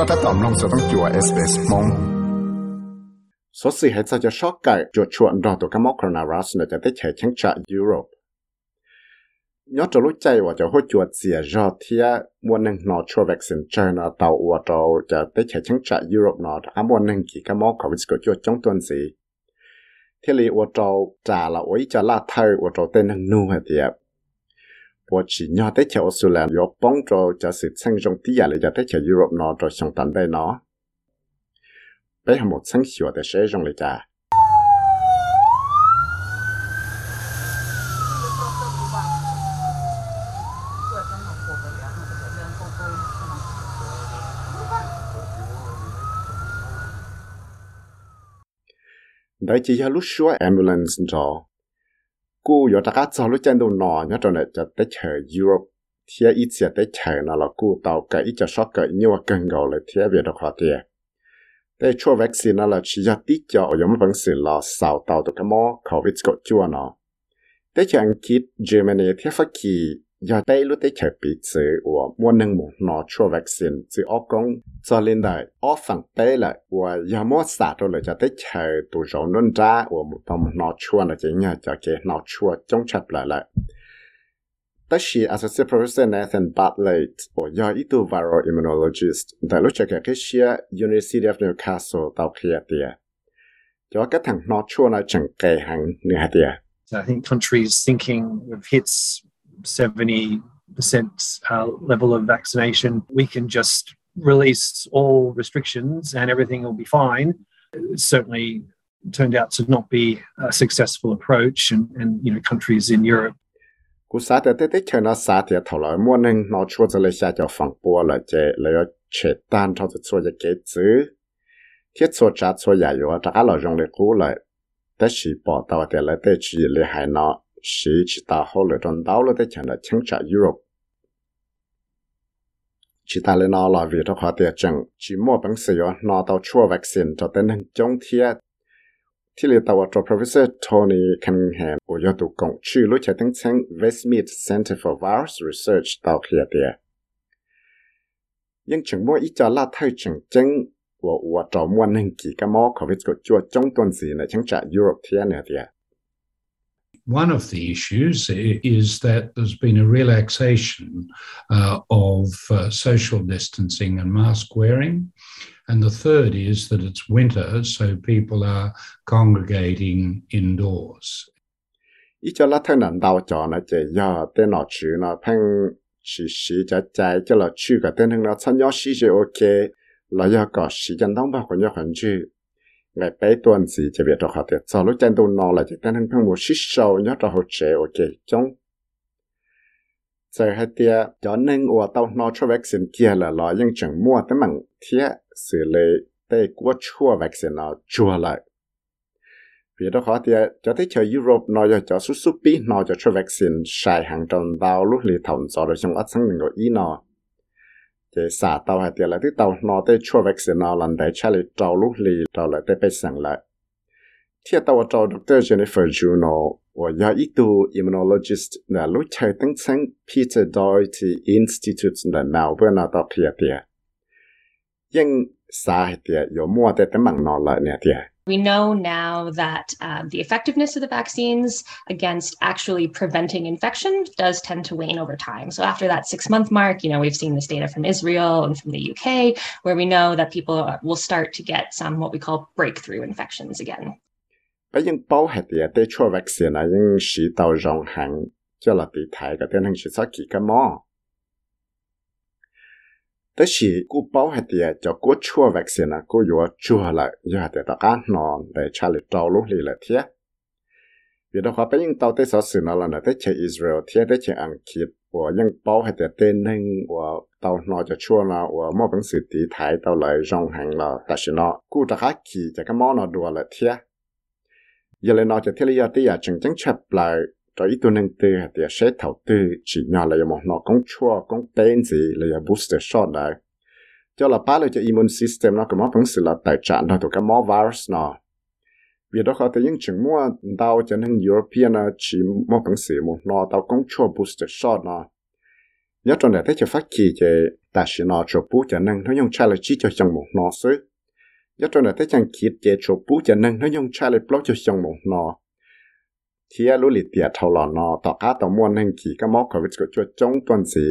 ก็ถ้าตอมลงจะต้องจัวเอสเอสมงสสิให้จะจะชอกไก่จวดชวนรอตัวกมอกโครนารัสเนี่ยจะได้ใช้ชั้งจากยุโรปย้อนจะรู้ใจว่าจะหัวจวดเสียรอเทียมวนหนึ่งนอชัววัคซีนเจอเนาะเตาอวดเราจะได้ใช้ชั้งจากยุโรปเนาะอ่ะมวนหนึ่งกี่กมอกเขาวิสก็จวดจ้องตัวสีที่ลีอวดเราจ่าละโอ้ยจะลาเธออวดเราเต้นหนึ่งนู่นเดียบ 我 chỉ nhỏ tới chợ Australia có bóng cho cho sự sang trong tí giả lại cho tới chợ Europe nó cho sang tận đây nó bây giờ một sáng sửa để sẽ trong lại cả đại chỉ là lúc xưa ambulance rồi cô yo ta cá cho lúc chân đồ nọ nhớ cho này cho tới chờ Europe thì ít sẽ tới chờ nó là cô tàu cái ít cho sót cái nhiều cần gạo là thì về được khó tiền để cho vaccine nó là chỉ cho tí cho ở giống vẫn sự là sao tàu được cái mỏ COVID có chua nó để cho anh kít Germany thì phát kỳ giờ đây lúc tới chuẩn bị chữ của mua nâng một nó cho vaccine chữ ông công cho nên là ông phần tế là và giờ mua xả rồi là giờ tới chợ tụ rộng luôn ra của một tầm nó chua là chỉ nhờ cho cái nó chua trong chập lại lại. Tất nhiên associate professor Nathan Bartlett của giờ ít tu viral immunologist tại lúc chợ cái xia University of Newcastle tàu kia tiệt cho cái thằng nó chua là chẳng kể hàng nữa tiệt I think countries thinking of hits 70% uh, level of vaccination, we can just release all restrictions and everything will be fine. It certainly turned out to not be a successful approach, and, and you know countries in Europe. cú sĩ chỉ ta hô lửa trong đáo là tới chẳng là chẳng trả Europe. Chỉ ta lên nó là vì trong khóa tiệt chẳng chỉ mua bằng sử dụng nó tàu chua vaccine cho tên hình chống thiết. Thì lý tàu cho Professor Tony Cunningham của yếu tụ công trừ lúc chạy tiếng chẳng Westmead Center for Virus Research tàu khía tiệt. Nhưng chẳng mua ý cho là thay chẳng chẳng của ủa trò mua nâng kỳ cái mô COVID của chua trong tuần gì này chẳng trả Europe thiên nữa tiệt. one of the issues is that there's been a relaxation uh, of uh, social distancing and mask wearing. And the third is that it's winter, so people are congregating indoors. Ngày bé tuần gì chỉ việc được học được sau lúc chân tôi nó là chỉ đang hình phăng một sĩ sâu nhớ cho hỗ trẻ ok trong giờ hai tia cho nên ở tàu nó cho vaccine kia là lo nhưng chẳng mua tới mảng thiết xử lý tê của chua vaccine nó chua lại. Vì đó khó tia cho thấy chờ Europe nó cho cho suốt suốt bí nó cho cho vaccine xài hàng trong tàu lúc lì thòng cho rồi trong ắt sáng mình gọi ý nó thế xả tàu hay tiền lại thứ tàu. Nó tới chua vẹt xin nào lần đấy, chả lì trâu lúc lì, trâu lại tới bây sáng lại. Thì tàu trâu Dr. Jennifer Juno và nhà y tu immunologist là lúc chạy tăng sang Peter Doherty Institute là Melbourne là tàu thiệt thiệt nhưng xả thiệt có mua tới tấm bằng nó lại nè thiệt We know now that um, the effectiveness of the vaccines against actually preventing infection does tend to wane over time. So after that six month mark, you know, we've seen this data from Israel and from the UK, where we know that people will start to get some what we call breakthrough infections again. 不因包系啲对错 vaccine 啊，因是到让行，叫了地台个电能是啥几个么？ 但是古包下底叫古 chúa vaccine 啊，古药 chúa 了，药下底大家弄来查理找路里了贴。vì đó khóa bấy những tàu tới sở sự nó là nó tới chỉ Israel thế tới chỉ Anh kịp và những bao hay tên nên và tàu nó cho chua nó và mỗi bằng sự tí thái tàu lại rong hàng là ta sự nó cụ ta khác kỳ cho cái món nó đùa là thế giờ lên nó cho thế là do tí à chẳng chập lại cho ít tuần tư thì sẽ thầu tư, chỉ nhỏ là một nó cũng chua cũng tên gì là booster shot đấy cho là ba là cho immune system nó cũng mất phần sự là tài trạng đó cái mó virus nó vì đó họ thấy những trường mua đau cho nên European ờ, chỉ một phần sự một nó đau cũng chua booster shot nó nhớ trong này thấy cho phát kỳ chế ta sẽ nó cho bú cho nên nó dùng cha là chỉ cho chồng một nó xứ. Nhớ trong này thấy chẳng kiệt chế cho bú cho nên nó dùng cha là blog cho chồng một nó thì à lúc lì tiệt thầu lò nó tao cá tao mua nên kỳ các móc covid của cho trong tuần sĩ,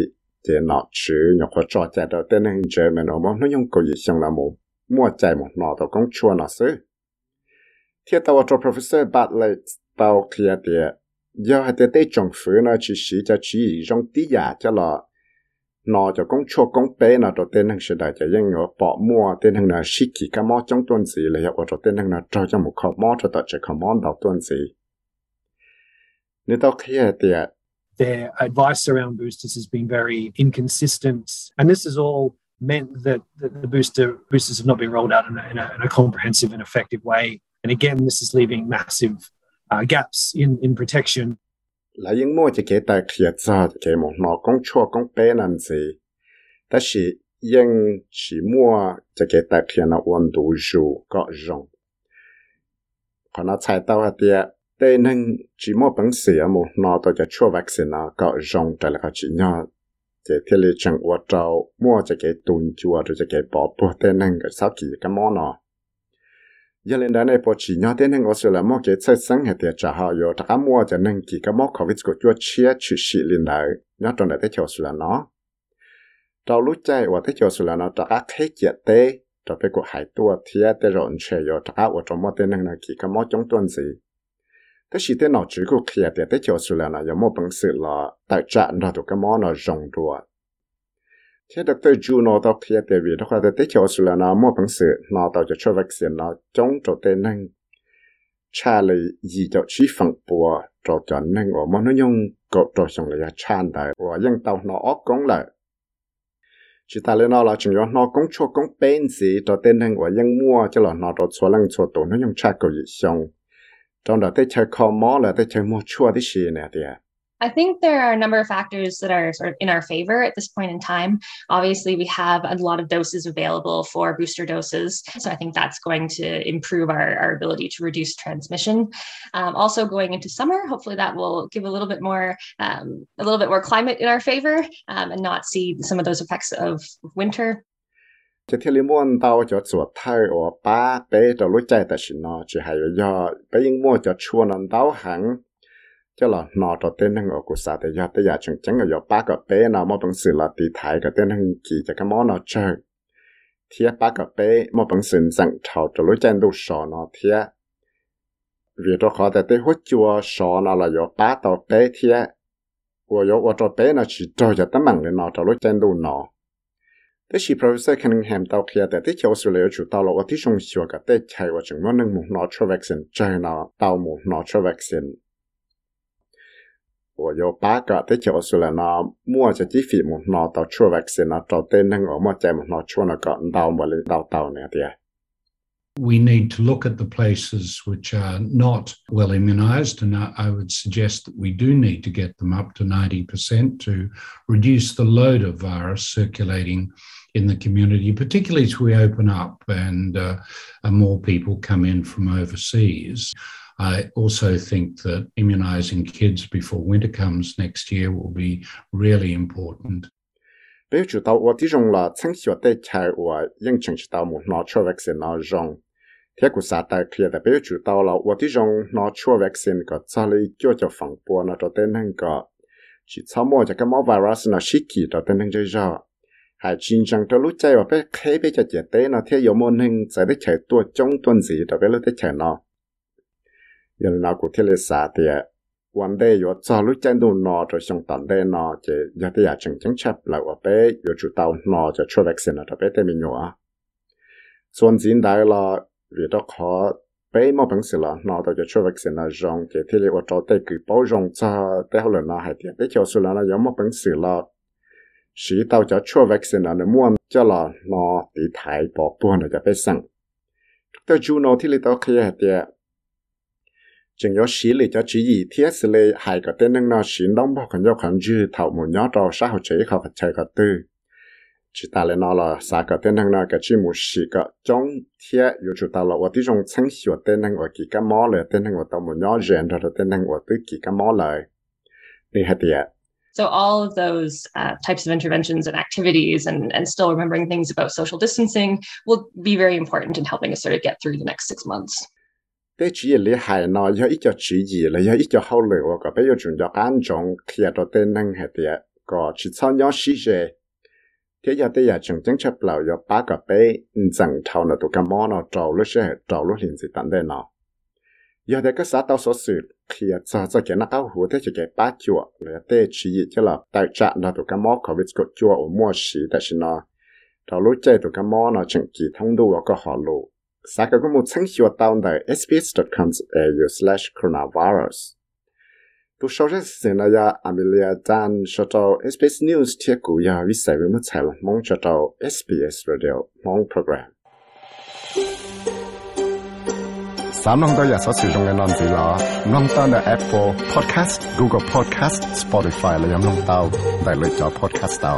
chế nó chứ nhớ có cho chạy đầu tên nên chế mà nó mong nó dùng cầu gì xong là một mua chạy một nó tao công chua nó xứ. Thì tao cho professor Bartlett tao kia tiệt giờ hay tới trong phứ nó chỉ sĩ cho chỉ trong tí giả cho lọ, nó cho công chua công bé nó cho tên hàng sự đại cho dân ở bỏ mua tên hàng là sĩ kỳ cái món trong tuần sĩ, là hiệu cho tên hàng là cho cho một khẩu món cho tạo chỉ khẩu món đầu tuần sĩ. Their advice around boosters has been very inconsistent. And this has all meant that the, booster boosters have not been rolled out in a, in, a, in a comprehensive and effective way. And again this is leaving massive uh, gaps in, in protection. là những mua chỉ cái tài khiết ra cái một nó công chua công bé làm gì, ta chỉ những chỉ mua chỉ cái tài khiết nó 温度 dù có rộng, còn nó chạy tao hạt tê nên chỉ mua bằng sữa một nó tôi cho chua vaccine nó có rong trái là có chỉ nhau chỉ thế là chẳng qua trâu. Mua cho cái tuần chua rồi cho cái bỏ bỏ tên nên cái sắp kỳ cái món nó giờ lên đây này bỏ chỉ nhau tên nên có sự là mua cái sai sáng hệ tiệt trả họ rồi ta mua cho nên kỳ cái món covid của chua chia chỉ xị lên đấy nhớ trong đấy thế cho sự là nó. Trâu lúc chạy và thế cho sự là nó. Ta thấy chuyện tê. Trở về của hải tua thì tê rộn chơi rồi ta ở trong mua tên nên là kỳ cái món chống tuần gì thế chỉ tên nào chỉ có kia để tới cho Australia nó có mua bằng sự là tại trạng ra được cái mua nó rộng đùa thế được tới chú nó tao kia để vì đó là tới cho sự là nó mua bằng sự nó tao cho cho vaccine nó chống cho tên năng cha là gì cho chỉ phẳng bùa cho cho năng ở món nó dùng cột cho xong là chan đại và dân tao nó ốc cũng lại. Chỉ ta lên nó là chúng nó cũng cho cũng bên gì cho tên năng và dân mua cho là nó cho số lần số tổ nó dùng cha cầu gì xong. I think there are a number of factors that are sort of in our favor at this point in time. Obviously, we have a lot of doses available for booster doses. So I think that's going to improve our, our ability to reduce transmission. Um, also, going into summer, hopefully that will give a little bit more, um, a little bit more climate in our favor um, and not see some of those effects of winter. จะเที่ยวม่วนเตาจะสวดไทยอ๋อป้าเป๊จะรู้ใจแต่สินอจะหายยอไปยิ่งม่วจะชวนนันเตาหังจะหล่อนอจะเต้นทั้งอกุศลแต่ยอแต่ยาจังจังก็ยอป้าก็เป๊นอมอบังสื่อละตีไทยก็เต้นทั้งกี่จะก็มอนอเชิงเทียป้าก็เป๊มอบังสื่อสั่งเท่าจะรู้ใจดูสอนอเทียวีตัวขอแต่เต้หัวจัวสอนอละยอป้าต่อเป๊เทียวัวยอวัวตัวเป๊นอชิโตจะตั้งมั่งเลยนอจะรู้ใจดูนอ แต่ที่เชียวสุเลยจุด到了我ที่ชงชัวกับแต่ใช่ว่าจึงว่าหนึ่งหมู่นอชวัคซีนใจนะ到หมู่นอชวัคซีน我有八个在教出来呢，摸着几费么拿到出 vaccine 呢，找对那个么在么拿出那个到么里到到那的。 we need to look at the places which are not well immunised. And I, would suggest that we do need to get them up to 90% to reduce the load of virus circulating in the community, particularly as we open up and, uh, and more people come in from overseas. I also think that immunising kids before winter comes next year will be really important. Be chu la cho vaccine thế của xã tài kia đã biết chủ tàu là ở tí rong nó chưa vaccine có cho lấy cho cho phòng bùa nó cho tên hàng có chỉ sau mỗi cho cái mẫu virus nó xích kỳ cho tên hàng chơi rõ hải chính rằng cho lúc chơi và bé khé bây giờ trẻ tế nó theo dấu môn hình sẽ được chạy tua trong tuần gì cho bé lúc để chạy nó giờ nó cũng theo lấy đại thì วันเดียวจะรู้จักดูนอจะส่งตอนเดนอจะยาที่อยากจังจังชับแล้วว่าไปอยู่จุดเตานอจะช่วยวัคซีนอะไรไปเต็มอยู่อ่ะส่วนจีนได้ละ rồi đó khó bé mà bằng sự là nó cho cho vaccine là rong chỉ thì là cho tay cứ bảo rong cho tới hồi nó hay tiền tới cho sự là nó giống mà bằng sự là chỉ tao cho cho là nó muốn cho là nó bị thái bỏ buồn là cho bé sang tới chú nó thế là tao khi tiền chừng có xí lì cho chỉ gì thiết sự lệ hai cái tên nó xí đóng bao còn do khẩn dư thảo một nhớ trò xã hội chế khó phải chơi cái tư chỉ ta lại nói là xa cả tên thằng nào cái chỉ một xí cả trong thế yêu chúng ta là ở đi trong sáng sửa tên thằng ở kỳ cái mỏ là tên thằng ở tao một nhỏ rèn rồi tên thằng ở tới kỳ cái mỏ lại đi hết tiệt So all of those uh, types of interventions and activities and, and still remembering things about social distancing will be very important in helping us sort of get through the next six months. Tế chỉ lý hại nó yếu ít cho chú ý là yếu ít cho hậu lửa có bây giờ chúng ta an trọng khi ở tên năng hệ tiệt có chỉ sau nhỏ sĩ dễ Ừ, thế giờ bây giờ chúng chẳng chấp lão giờ ba cái bé chẳng thâu nó tụi cái mỏ nó trâu lúc sẽ trâu lúc hiện gì tận đây nó giờ đây cái xã tao số sự khi à cho cho cái nó áo hủ thế cho cái ba chùa rồi tê chỉ cho là tại trạng nó tụi cái mỏ có biết có chùa ở mua xí tại xin nó trâu lúc chơi tụi cái mỏ nó chẳng kỳ thông đủ có họ lụ. Xã cái cũng một sáng chùa tao đời sbs.com.au/coronavirus tu sau rất xin là Amelia Tan cho tàu SBS News thiết cụ ya vi sai với mất sai là mong cho tàu SBS Radio mong program. สามน้องตัวอยากสอดสื่อตรงกันนอนสีล้อน้องตั้งแต่ Apple Podcast, Google Podcast, Spotify และยังน้องเตาได้เลยจอ Podcast เตา